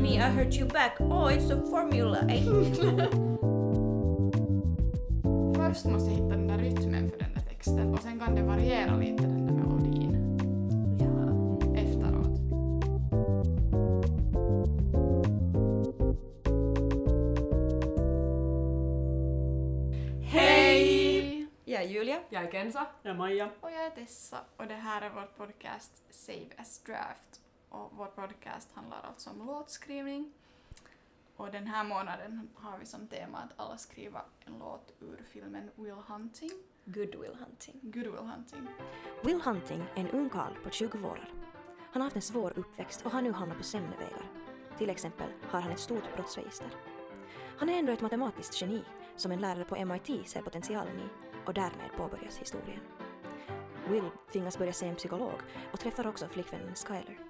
me, I hurt you back. Oh, it's a formula. eh? Först måste jag hitta den där rytmen för den där texten och sen kan det variera lite den där melodin ja. efteråt. Hej! Jag är Julia. Jag är Kenza. Ja, Maja. Och jag är Tessa och det här är vår podcast Save as Draft. Och vår podcast handlar alltså om låtskrivning. Och den här månaden har vi som tema att alla skriva en låt ur filmen Will Hunting. Good Will Hunting. Good Will Hunting. Will Hunting är en ung karl på 20 vårar. Han har haft en svår uppväxt och har nu hamnat på sämre vägar. Till exempel har han ett stort brottsregister. Han är ändå ett matematiskt geni som en lärare på MIT ser potentialen i och därmed påbörjas historien. Will tvingas börja se en psykolog och träffar också flickvännen Skyler.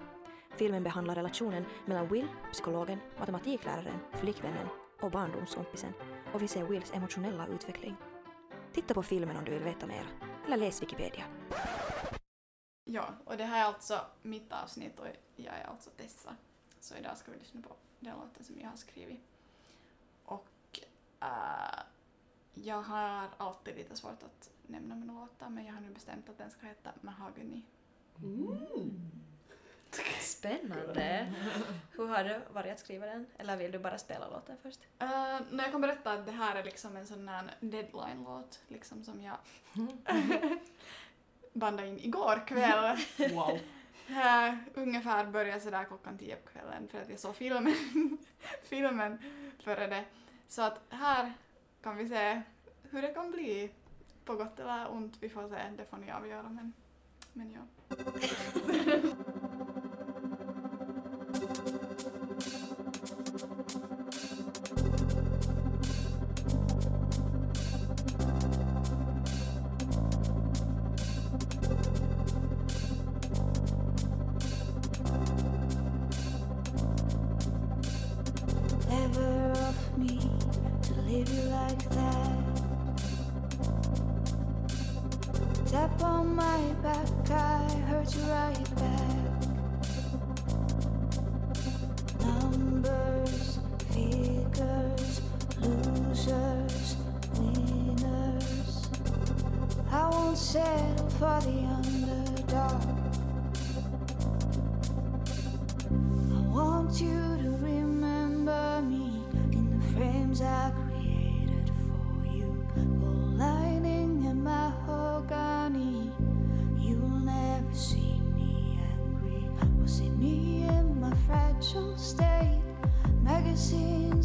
Filmen behandlar relationen mellan Will, psykologen, matematikläraren, flickvännen och barndomskompisen och vi ser Wills emotionella utveckling. Titta på filmen om du vill veta mer, eller läs Wikipedia. Ja, och det här är alltså mitt avsnitt och jag är alltså Tessa. Så idag ska vi lyssna på den låten som jag har skrivit. Och äh, jag har alltid lite svårt att nämna mina låtar men jag har nu bestämt att den ska heta Mahogany. Spännande. Hur har det varit att skriva den? Eller vill du bara spela låten först? Uh, när jag kan berätta att det här är liksom en sån här deadline-låt liksom som jag bandade in igår kväll. Wow. Uh, ungefär började sådär klockan tio på kvällen för att jag såg filmen, filmen före det. Så att här kan vi se hur det kan bli på gott eller ont. Vi får se, det får ni avgöra men, men ja. me to leave you like that. Tap on my back, I hurt you right back. Numbers, figures, losers, winners. I won't settle for the underdog. I want you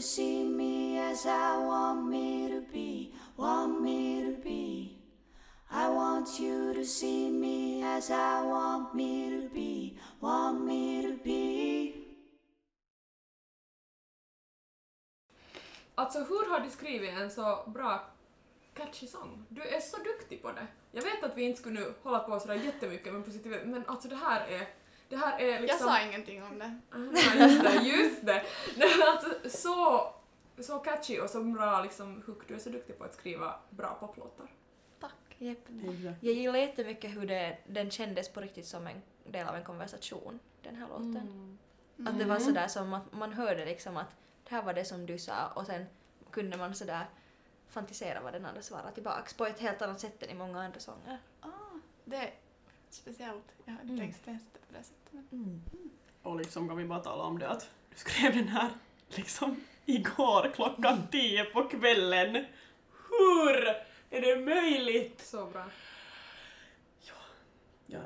to see me as I want me to be, want me to be. I want you to see me as I want me to be, want me to be. Alltså hur har du skrivit en så bra catchy sång? Du är så duktig på det. Jag vet att vi inte skulle nu hålla på sådär jättemycket med positivitet, men alltså det här är det här är liksom... Jag sa ingenting om det. Ja, just det, just det! Nej, alltså, så, så catchy och så bra liksom hook. Du är så duktig på att skriva bra poplåtar. Tack. Exakt. Jag gillar jättemycket hur det, den kändes på riktigt som en del av en konversation, den här låten. Mm. Att det var sådär som att man hörde liksom att det här var det som du sa och sen kunde man sådär fantisera vad den andra svarade tillbaks på ett helt annat sätt än i många andra sånger. Ah, det speciellt. Jag har inte Mm. tänkt ens det på det sättet. Men... Och liksom kan vi bara tala om det att du skrev den här liksom igår klockan tio på kvällen. Hur är det möjligt? Så bra. Ja,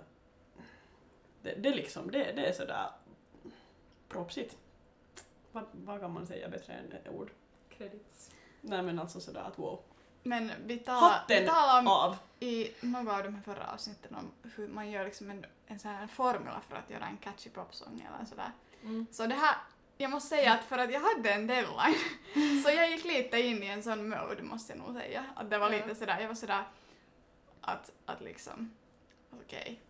det, det liksom, det, det är sådär propsigt. Vad, vad kan man säga bättre än ett ord? Credits. Nej men alltså sådär att wow. Men vi talade, vi om av! i några av de här förra avsnitten om hur man gör liksom en, en sån här formula för att göra en catchy popsång eller sådär. Mm. Så det här, jag måste säga att för att jag hade en deadline så jag gick lite in i en sån mode måste jag nog säga. Att det var lite sådär, jag var sådär att, att liksom, okej,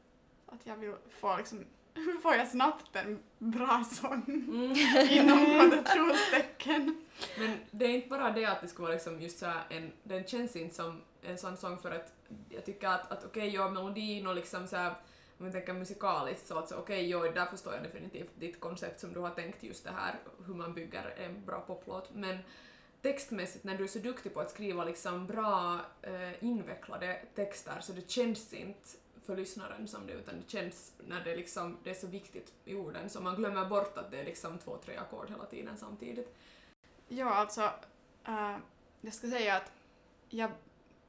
att jag vill få liksom, hur får jag snabbt en bra sång Mm. inom quotationstecken? Men det är inte bara det att det skulle vara liksom just så här en, den känns inte som en sån sång för att jag tycker att, att okej, okay, ja, melodin och liksom så här, om vi tänker musikaliskt så att så okej, okay, där förstår jag definitivt ditt koncept som du har tänkt just det här, hur man bygger en bra poplåt, men textmässigt när du är så duktig på att skriva liksom bra eh, invecklade texter så det känns inte för lyssnaren som det utan det känns när det liksom, det är så viktigt i orden så man glömmer bort att det är liksom två, tre ackord hela tiden samtidigt. Ja, alltså, eh, jag ska säga att jag,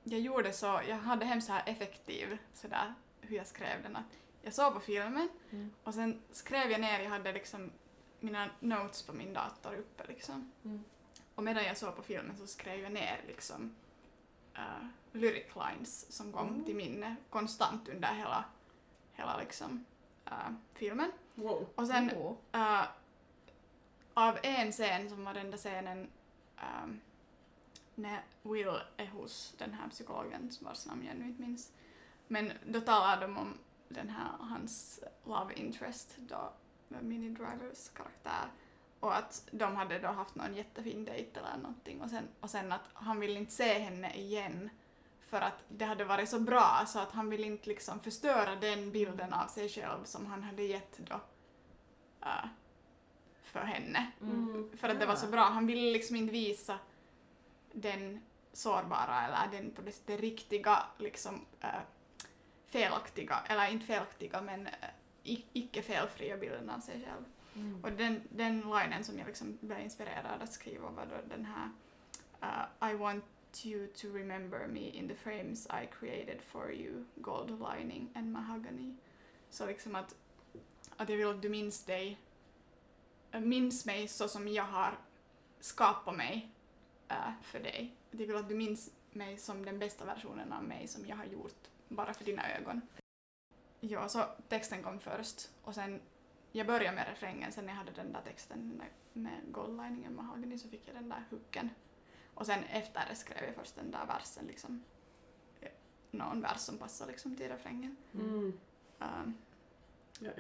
jag gjorde så, jag hade hemskt så här effektiv sådär hur jag skrev den. Att jag såg på filmen Mm. och sen skrev jag ner, jag hade liksom mina notes på min dator uppe liksom. Mm. Och medan jag såg på filmen så skrev jag ner liksom uh, lyric lines som kom Mm. till minne konstant under hela, hela liksom eh, filmen. Wow. Och sen. Uh, av en scen som var den där scenen um, när Will är hos den här psykologen vars namn jag nu inte minns. Men då talar de om den här, hans love interest då, Mini Drivers karaktär. Och att de hade då haft någon jättefin dejt eller någonting och sen, och sen att han vill inte se henne igen för att det hade varit så bra så att han vill inte liksom förstöra den bilden av sig själv som han hade gett då uh, för henne. Mm. För att det var så bra. Han ville liksom inte visa den sårbara eller den på det sättet riktiga, liksom eh, felaktiga, eller inte felaktiga men i- icke felfria bilden av sig själv. Mm. Och den, den linen som jag liksom blev inspirerad att skriva var då den här uh, I want you to remember me in the frames I created for you, gold lining and mahogany. Så liksom att, att jag vill att du minns dig, äh, minns mig så som jag har skapat mig äh, för dig. Att jag vill att du minns mig som den bästa versionen av mig som jag har gjort bara för dina ögon. Ja, så texten kom först och sen jag började med refrängen, sen när jag hade den där texten den där med goldliningen mahogany så fick jag den där hooken. Och sen efter det skrev jag först den där versen liksom. Någon vers som passar liksom till refrängen. Mm. Um,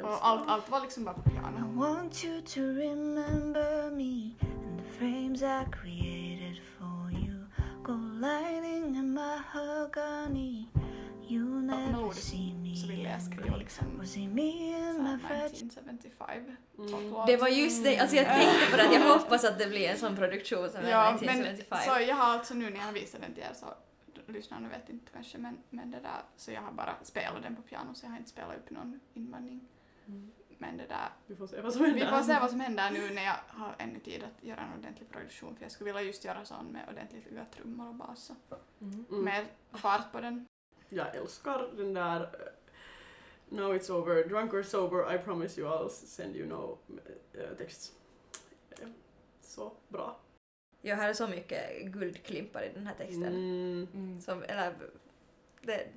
och allt, allt var liksom bara på I piano. want you to remember me and the frames I created for you. Gold lining and mahogany. You'll never see me Så ville jag skriva liksom in fragile 1975 Mm. Det var just det, alltså jag tänkte på det att jag hoppas att det blir en sån produktion som Ja, är men 1975. så jag har alltså nu när jag visar den till er så lyssnarna vet inte kanske men, men det där så jag har bara spelat den på piano så jag har inte spelat upp någon invandring. Mm. Men det där, Vi får se vad som händer. vi får se vad som händer nu när jag har ännu tid att göra en ordentlig produktion för jag skulle vilja just göra sån med ordentligt höga trummor och bas och Mm. Mm. mer fart på den. Jag älskar den där eh, Now it's over, drunk or sober, I promise you I'll send you no eh, text. Eh, Så bra. Jag hade så mycket guldklimpar i den här texten. Mm. Mm. Som, eller, det,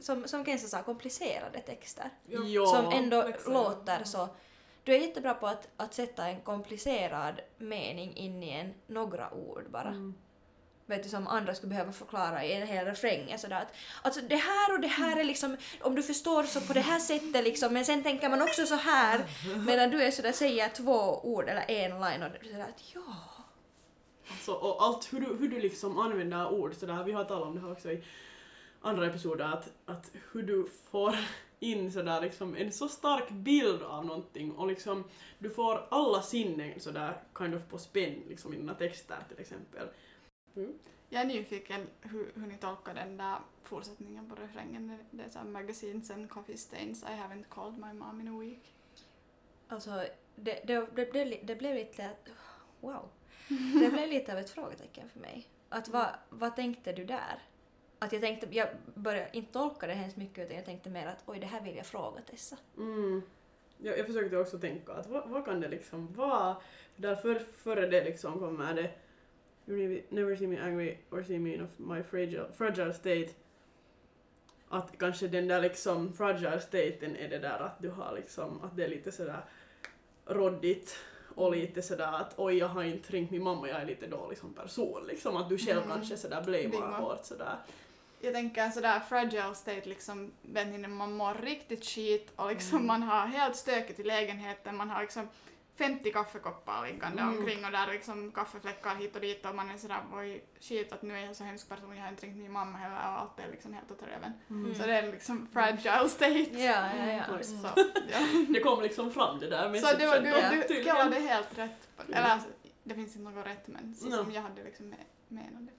som, som Kenza sa, komplicerade texter. Ja. Ja. som ändå växer. låter så... Du är jättebra på att, att sätta en komplicerad mening in i en några ord bara. Mm. vet du, som andra skulle behöva förklara i en hel refräng. är Sådär att, alltså det här och det här är liksom, om du förstår så på det här sättet liksom, men sen tänker man också så här medan du är sådär, säger två ord eller en line och du är sådär att ja. Alltså, och allt hur du, hur du liksom använder ord sådär, vi har talat om det här också i andra episoder, att, att hur du får in sådär liksom en så stark bild av någonting och liksom du får alla sinnen sådär kind of på spänn liksom i dina texter till exempel. Jag är nyfiken hur, hur ni tolkar den där fortsättningen på refrängen. Det- Det är såhär magazines and coffee stains, I haven't called my mom in a week. Alltså det, det, det, blev, li- det blev lite, wow. Det blev lite av ett frågetecken för mig. Att vad, vad tänkte du där? Att jag tänkte, jag började inte tolka det hemskt mycket utan jag tänkte mer att oj det här vill jag fråga Tessa. Mm. Jag, jag försökte också tänka att vad, vad kan det liksom vara? Därför före det liksom kommer det You never- see me angry or see me in my fragile, fragile state. Att kanske den där liksom fragile staten är det där att du har liksom, att det är lite sådär råddigt och lite sådär att oj jag har inte ringt min mamma, jag är lite dålig som person liksom. Att du själv Mm. kanske sådär blamear hårt sådär. Jag tänker sådär fragile state liksom den när man mår riktigt skit och liksom Mm. man har helt stökigt i lägenheten, man har liksom 50 kaffekoppar liggande Mm. omkring och där är liksom kaffefläckar hit och dit och man är sådär oj shit att nu är jag så hemsk person, jag har inte ringt min mamma heller och allt är liksom helt åt röven. Mm. Så det är liksom fragile state. Ja, ja, ja. Mm. Så, ja. Det kom liksom fram det där så du, messagen du, du kallade helt rätt. På, Mm. eller alltså, det finns inte något rätt men så No. som jag hade liksom med, menat det.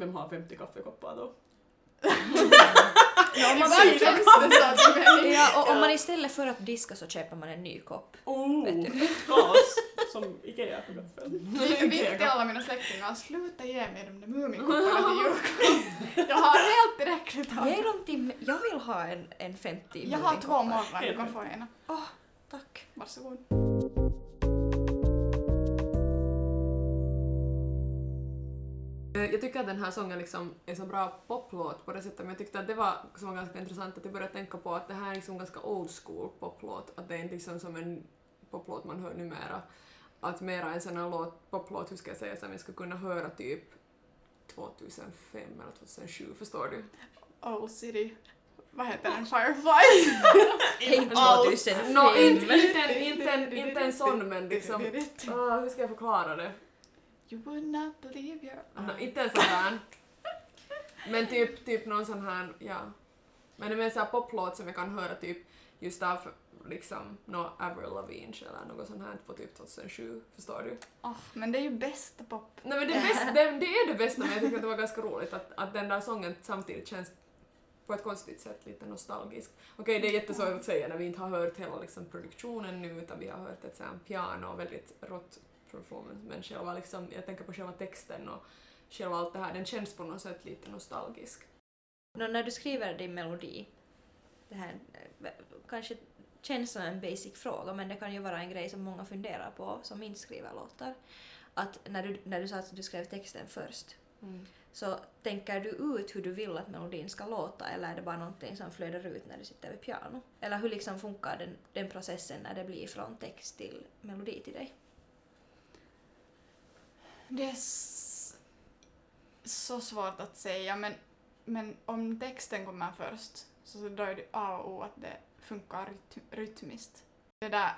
Vem har 50 kaffekoppar då? Ja, man det så och om man istället för att diska så köper man en ny kopp. Oh, Vet du. gas som Ikea på gaffel. Vikt till alla mina släktingar, sluta ge mig de där Muminkopparna till julklapp. Jag har helt tillräckligt av Ge dem till. Jag vill ha en, en 50 Jag har två morgon, du kan få ena. Tack. Varsågod. Jag tycker att den här sången liksom är så bra poplåt på det sättet, men jag tyckte att det var, som var ganska intressant att jag började tänka på att det här är liksom ganska old school poplåt, att det är inte liksom som en poplåt man hör numera. Att mera en sån här låt, poplåt, hur ska jag säga, som jag skulle kunna höra typ 2005 eller 2007, förstår du? Old City. Vad heter den? Fireflies? Inte alls. 2005. Nå, inte, inte, en- inte, en- inte en sån, men liksom... Ah, hur ska jag förklara det? You would not believe your Nå, inte en sån här. Men typ, typ någon sån här, ja. Men det är mer sån här poplåt som jag kan höra typ just av liksom nå Avril Lavigne eller något sånt här på typ 2007, förstår du? Åh, men det är ju bästa pop. Nej men det, är bäst, det, det är det bästa men jag tycker att det var ganska roligt att, att den där sången samtidigt känns på ett konstigt sätt lite nostalgisk. Okej, det är jättesvårt att säga när vi inte har hört hela liksom, produktionen nu utan vi har hört ett sånt piano och väldigt rått performance men själva liksom, jag tänker på själva texten och själva allt det här, den känns på något sätt lite nostalgisk. Nå, när du skriver din melodi, det här kanske känns som en basic fråga men det kan ju vara en grej som många funderar på som inte skriver låtar. Att när du, när du sa att du skrev texten först så tänker du ut hur du vill att melodin ska låta eller är det bara någonting som flödar ut när du sitter vid piano? Eller hur liksom funkar den, den processen när det blir från text till melodi till dig? Det är så svårt att säga men, men om texten kommer först så då är det A och O att det funkar rytm- rytmiskt. Det där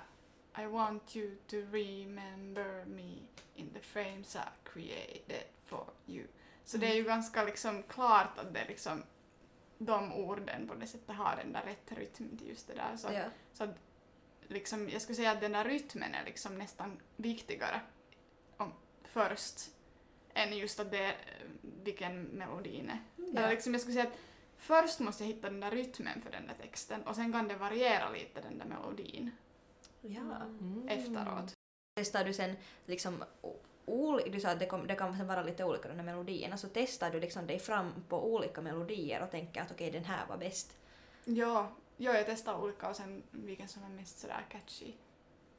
I want you to remember me in the frames I created for you. Så det är ju ganska liksom klart att det liksom de orden på det sättet har den där rätt rytm till just det där. Så, Ja. så att liksom, jag skulle säga att den där rytmen är liksom nästan viktigare först än just att det vilken melodin är. Eller Ja. liksom, jag skulle säga att först måste jag hitta den där rytmen för den där texten och sen kan det variera lite den där melodin ja. Mm. efteråt. Testar du sen liksom du sa att det, kom, det kan vara lite olika de där melodierna, så testar du liksom dig fram på olika melodier och tänker att okej den här var bäst. Ja, ja, jag testar olika och sen vilken som är mest sådär catchy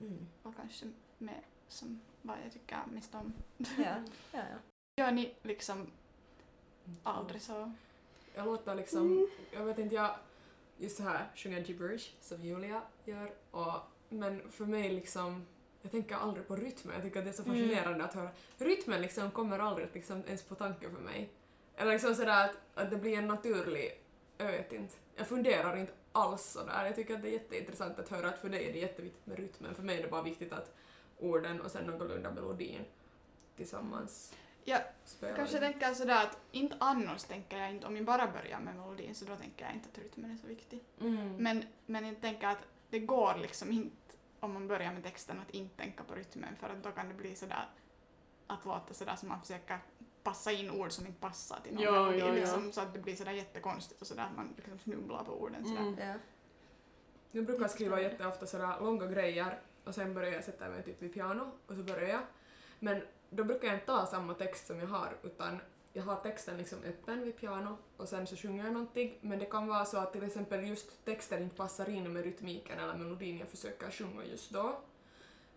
Mm. och kanske med som vad jag tycker mest om. Ja, ja, ja. Gör ni liksom aldrig så? Jag låter liksom, jag vet inte, jag just så här sjunga gibberish som Julia gör och men för mig liksom jag tänker aldrig på rytmen. Jag tycker att det är så Mm. fascinerande att höra. Rytmen liksom kommer aldrig liksom ens på tanken för mig. Eller liksom sådär att, att det blir en naturlig, jag vet inte. Jag funderar inte alls sådär. Jag tycker att det är jätteintressant att höra att för dig är det jätteviktigt med rytmen. För mig är det bara viktigt att orden och sen någorlunda melodin tillsammans Ja, spelar. Kanske tänker sådär att inte annars tänker jag inte, om jag bara börjar med melodin så då tänker jag inte att rytmen är så viktig. Mm. Men, men jag tänker att det går liksom inte om man börjar med texten att inte tänka på rytmen för att då kan det bli sådär att låta sådär som man försöker passa in ord som inte passar till någon Ja, melodi, ja. liksom, så att det blir sådär jättekonstigt och sådär att man liksom snubblar på orden sådär. Mm. Ja. Jag brukar skriva jätteofta sådär långa grejer och sen börjar jag sätta mig typ vid piano och så börjar jag. Men då brukar jag inte ta samma text som jag har utan jag har texten liksom öppen vid piano och sen så sjunger jag någonting men det kan vara så att till exempel just texten inte passar in med rytmiken eller melodin jag försöker sjunga just då.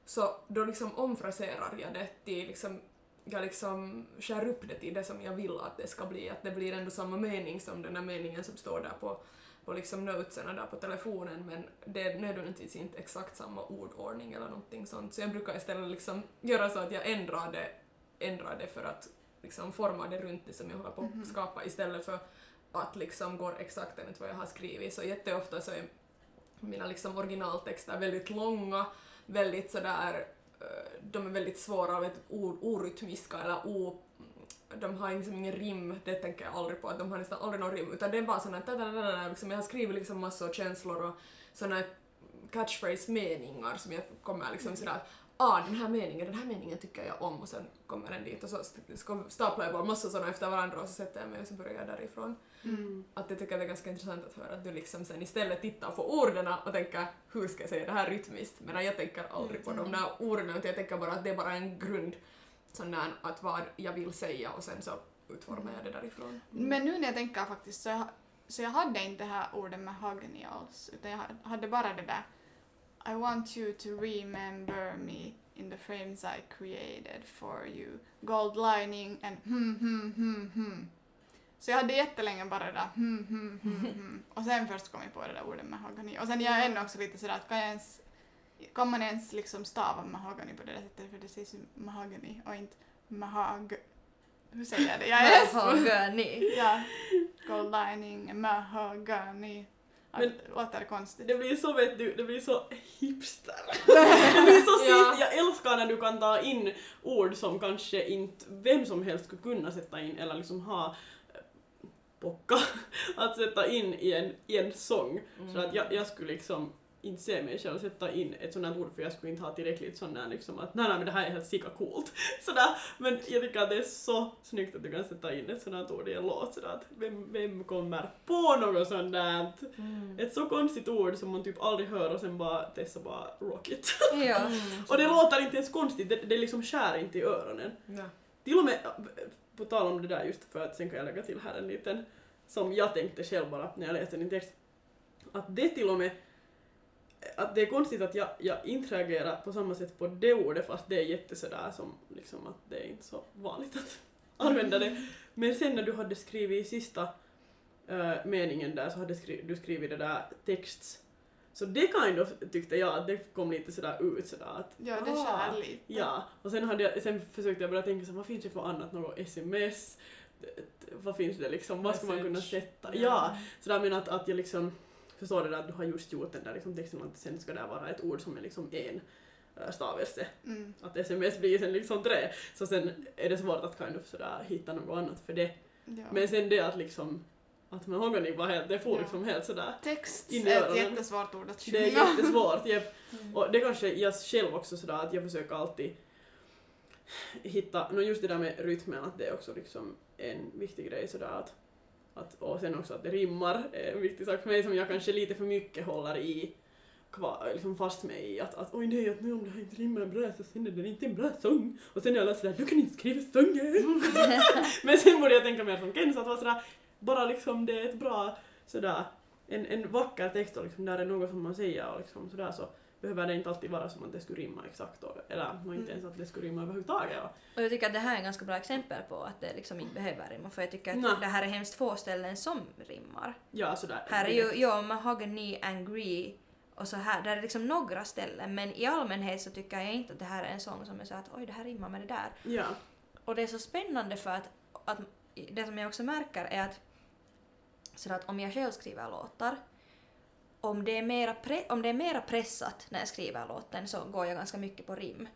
Så då liksom omfraserar jag det till liksom jag liksom skär upp det till det som jag vill att det ska bli, att det blir ändå samma mening som den där meningen som står där på på liksom notesen där på telefonen men det är nödvändigtvis inte exakt samma ordordning eller någonting sånt. Så jag brukar istället liksom göra så att jag ändrar det, ändrar det för att liksom forma det runt det som jag håller på Mhm. att skapa istället för att liksom gå exakt enligt vad jag har skrivit. Så jätteofta så är mina liksom originaltexter väldigt långa, väldigt sådär, eh, de är väldigt svåra, vet, or, orytmiska eller o, de har liksom ingen rim, det tänker jag aldrig på, att de har nästan aldrig någon rim, utan det är bara såna här, liksom, jag har skrivit liksom massor känslor och såna catchphrase-meningar som jag kommer liksom sådär ah, den här meningen, den här meningen tycker jag om och sen kommer den dit och så staplar jag bara massor sådana efter varandra och så sätter jag mig och så börjar jag därifrån. Mm. Att jag tycker det är ganska intressant att höra att du liksom sen istället tittar på orden och tänker hur ska jag säga det här rytmiskt medan jag tänker aldrig på de där orden utan jag tänker bara att det är bara en grund sån där att vad jag vill säga och sen så utformar jag det därifrån. Mm. Men nu när jag tänker faktiskt så jag, så jag hade inte det här ordet med Hagni alls, utan jag hade bara det där I want you to remember me in the frames I created for you. Gold lining and hmm hmm hmm hmm. Så jag hade jättelänge bara det där hmm hmm hmm hmm. Och sen först kom jag på det där ordet mahogany. Och sen jag är ännu också lite sådär att kan jag ens kan man ens liksom stava mahogany på det där sättet för det sägs ju mahogany och inte mahag... Hur säger jag det? Jag är Mahogany. Ja. Gold lining, mahogany. Men- det låter konstigt. Det blir så vet du, det blir så hipster. det blir så Ja. Jag älskar när du kan ta in ord som kanske inte vem som helst skulle kunna sätta in eller liksom ha eh, pocka att sätta in i en, i en sång. Så att jag, jag skulle liksom inte se mig själv sätta in ett sånt här ord för jag skulle inte ha tillräckligt sån där liksom att nej, nej men det här är helt sika coolt. Sådär. Men jag tycker att det är så snyggt att du kan sätta in ett sånt här ord i en låt sådär att vem, vem kommer på något sånt där? Mm. Ett så konstigt ord som man typ aldrig hör och sen bara Tessa bara rock it. Ja. och det låter inte ens konstigt, det, det liksom skär inte i öronen. Ja. Till och med, på tal om det där just för att sen kan jag lägga till här en liten som jag tänkte själv bara när jag läste din text. Att det till och med att det är konstigt att jag, jag inte reagerar på samma sätt på det ordet fast det är jätte sådär som liksom att det är inte så vanligt att använda det. Men sen när du hade skrivit i sista eh, meningen där så hade skri- du skrivit det där texts. Så det kind of tyckte jag att det kom lite sådär ut sådär att Ja, det ah, skär lite. Ja, och sen, hade jag, sen försökte jag börja tänka så vad finns det för annat, något sms, vad finns det liksom, vad ska man kunna sätta? Ja, så där men att, att jag liksom förstår det där att du har just gjort den där liksom texten och sen ska det vara ett ord som är liksom en äh, stavelse. Mm. Att sms blir sen liksom tre, så sen är det svårt att kind of sådär hitta något annat för det. Ja. Men sen det att liksom, att mahogany var helt, det får Ja. liksom helt sådär Text in i är ett jättesvårt ord att sjunga. det är jättesvårt, jepp. Mm. Och det kanske jag själv också sådär att jag försöker alltid hitta, no just det där med rytmen att det är också liksom en viktig grej sådär att, att och sen också att det rimmar är en viktig sak för mig som jag kanske lite för mycket håller i kvar, liksom fast mig i att, att oj nej, att nu om det här inte rimmar bra så sen är det inte en bra sång. Och sen är alla sådär du kan inte skriva sånger. Men sen borde jag tänka mer som Ken så att vara sådär bara liksom det är ett bra sådär en, en vacker text och liksom där är något som man säger och liksom sådär så behöver det inte alltid vara som att det skulle rimma exakt och, eller och inte ens att det skulle rimma överhuvudtaget. Och, Och jag tycker att det här är ett ganska bra exempel på att det liksom inte behöver rimma för jag tycker att Nej. det här är hemskt få ställen som rimmar. ja sådär. Här är ju, ja, mahogany, angry Och så här, där är liksom några ställen men i allmänhet så tycker jag inte att det här är en sång som är så att oj det här rimmar med det där. Ja. Och det är så spännande för att, att det som jag också märker är att, så att om jag själv skriver låtar, om det, är mera pre- om det är mera pressat när jag skriver låten så går jag ganska mycket på rim.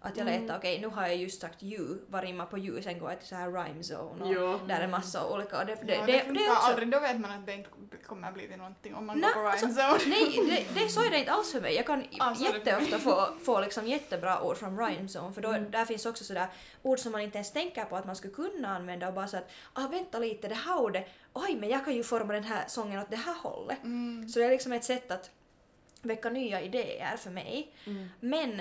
Att jag letar, okej nu har jag just sagt you, vad rimmar på you, sen går jag till så här rhyme zone och Ja. där är massa olika och det, det, ja, det, det, det, funkar är också... aldrig, då vet man att det inte kommer bli till någonting om man Nej, går på alltså, rhyme zone. Nej, det, det, så är det inte alls för mig. Jag kan Ah, det jätteofta få, få liksom jättebra ord från rhyme zone för då, Mm. där finns också sådär ord som man inte ens tänker på att man skulle kunna använda och bara så att ah vänta lite, det här ordet, oj men jag kan ju forma den här sången åt det här hållet. Mm. Så det är liksom ett sätt att väcka nya idéer för mig. Mm. Men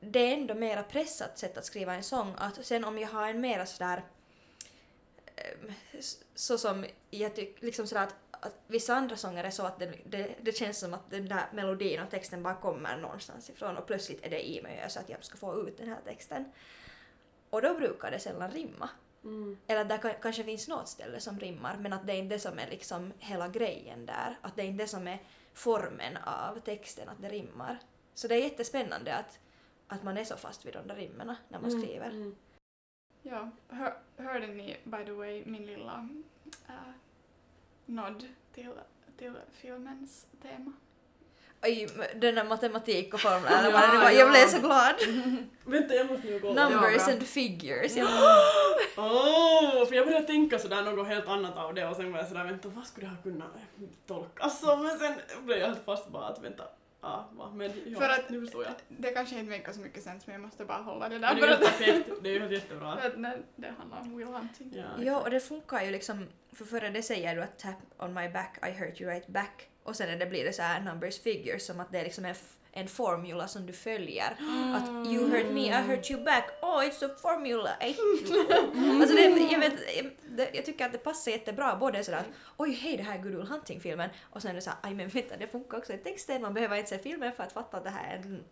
det är ändå mera pressat sätt att skriva en sång. Att sen om jag har en mera sådär ehm, så som jag tycker liksom sådär att, att vissa andra sånger är så att det, det, det känns som att den där melodin och texten bara kommer någonstans ifrån och plötsligt är det i mig och jag så att jag ska få ut den här texten. Och då brukar det sällan rimma. Mm. Eller där ka- kanske finns något ställe som rimmar men att det är inte det som är liksom hela grejen där. Att det är inte det som är formen av texten, att det rimmar. Så det är jättespännande att, att man är så fast vid de där rimmen när man Mm, skriver. mm. Ja, hör, hörde ni by the way min lilla äh, nod till, till filmens tema? Oj, den där matematik och formlerna, Ja, det var- jag blev ja. så glad! Vänta, jag måste nu kolla. Numbers and figures. Ja. Åh, för jag började tänka sådär något helt annat av det och sen var jag sådär vänta vad skulle det här kunna tolkas som? Men sen blev jag helt fast bara att vänta, ja, va, men ja, För att- nu förstår jag. Det kanske inte makar så mycket sens men jag måste bara hålla det Men där det är ju att, perfekt, det är ju helt jättebra. för att när det handlar om Will Hunting. Ja, ja, och det funkar ju liksom, för före det säger du att tap on my back, I hurt you right back. Och sen när det blir det så här numbers figures som att det är liksom en, en formula som du följer. Att you hurt me, I hurt you back. Oh, it's a formula, I hate you. alltså det, jag, vet, det, jag tycker att det passar jättebra både sådär att oj hej det här är Good Will Hunting-filmen och sen är det såhär aj men vänta det funkar också i texten, man behöver inte se filmen för att fatta att det här är en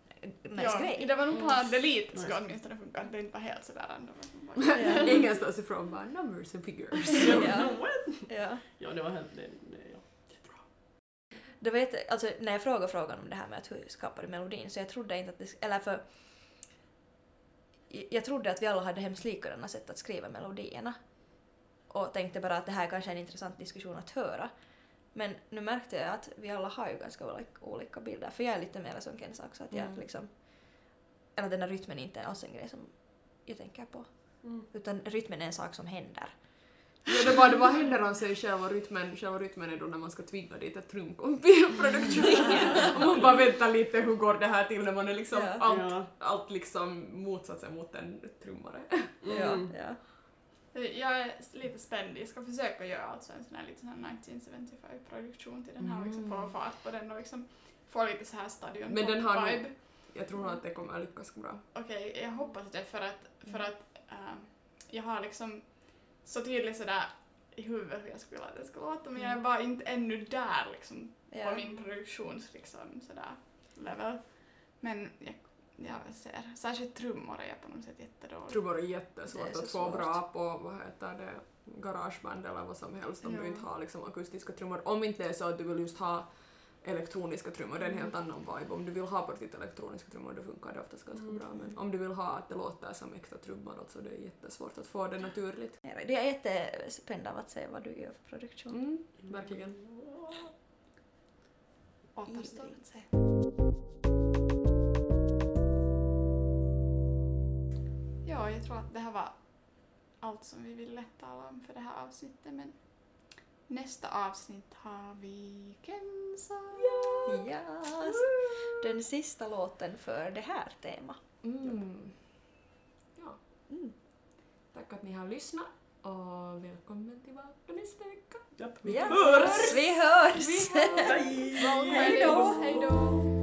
nice ja, grej. det var nog att det lite skulle åtminstone funka, att det inte var helt sådär ändå. Ja. Ingenstans ifrån bara numbers and figures. Ja. Ja. Ja, det var helt, det, det, ja. Det var jätte, alltså när jag frågade frågan om det här med att hur skapar du melodin så jag trodde inte att det, eller för jag trodde att vi alla hade hemskt likadana sätt att skriva melodierna. Och tänkte bara att det här kanske är en intressant diskussion att höra. Men nu märkte jag att vi alla har ju ganska olika, olika bilder. För jag är lite mer som Kenza också. Att jag Mm. liksom, eller den här rytmen är inte alls en grej som jag tänker på. Mm. Utan rytmen är en sak som händer. Ja, det bara, det bara händer av sig själv och rytmen, själva rytmen är då när man ska tvinga dit ett trumkomp i en produktion. och man bara väntar lite hur går det här till när man är liksom Ja. allt, allt liksom motsatsen mot en trummare. Mm. Ja, ja. Jag är lite spänd, jag ska försöka göra alltså en sån här lite sån här 1975-produktion till den här och liksom få fart på den och liksom få lite så här stadion Men den har vibe. Jag tror nog att det kommer lyckas bra. Okej, jag hoppas det för att, för att äh, jag har liksom så tydligt sådär i huvudet hur jag skulle vilja att det ska låta men jag är bara inte ännu där liksom på min produktions liksom sådär level. Men jag, jag ser, särskilt trummor är jag på något sätt jättedålig. Trummor är jättesvårt är att få svårt. bra på, vad heter det, garageband eller vad som helst om Ja. du inte har liksom akustiska trummor. Om inte det är så att du vill just ha elektroniska trummor, det är en helt annan vibe. Om du vill ha på riktigt elektroniska trummor då funkar det oftast ganska bra. Men om du vill ha att det låter som äkta trummor alltså det är jättesvårt att få det naturligt. Det är jättespänd av att se vad du gör för produktion. Mm, verkligen. Återstår att se. Ja, jag tror att det här var allt som vi ville tala om för det här avsnittet men nästa avsnitt har vi Kenza. Yes. Den sista låten för det här temat. Mm. Ja. Mm. Tack att ni har lyssnat och välkommen tillbaka nästa vecka. Japp, vi Ja. hörs! Vi hörs! Vi hörs! Bye! Hej då! Hej då!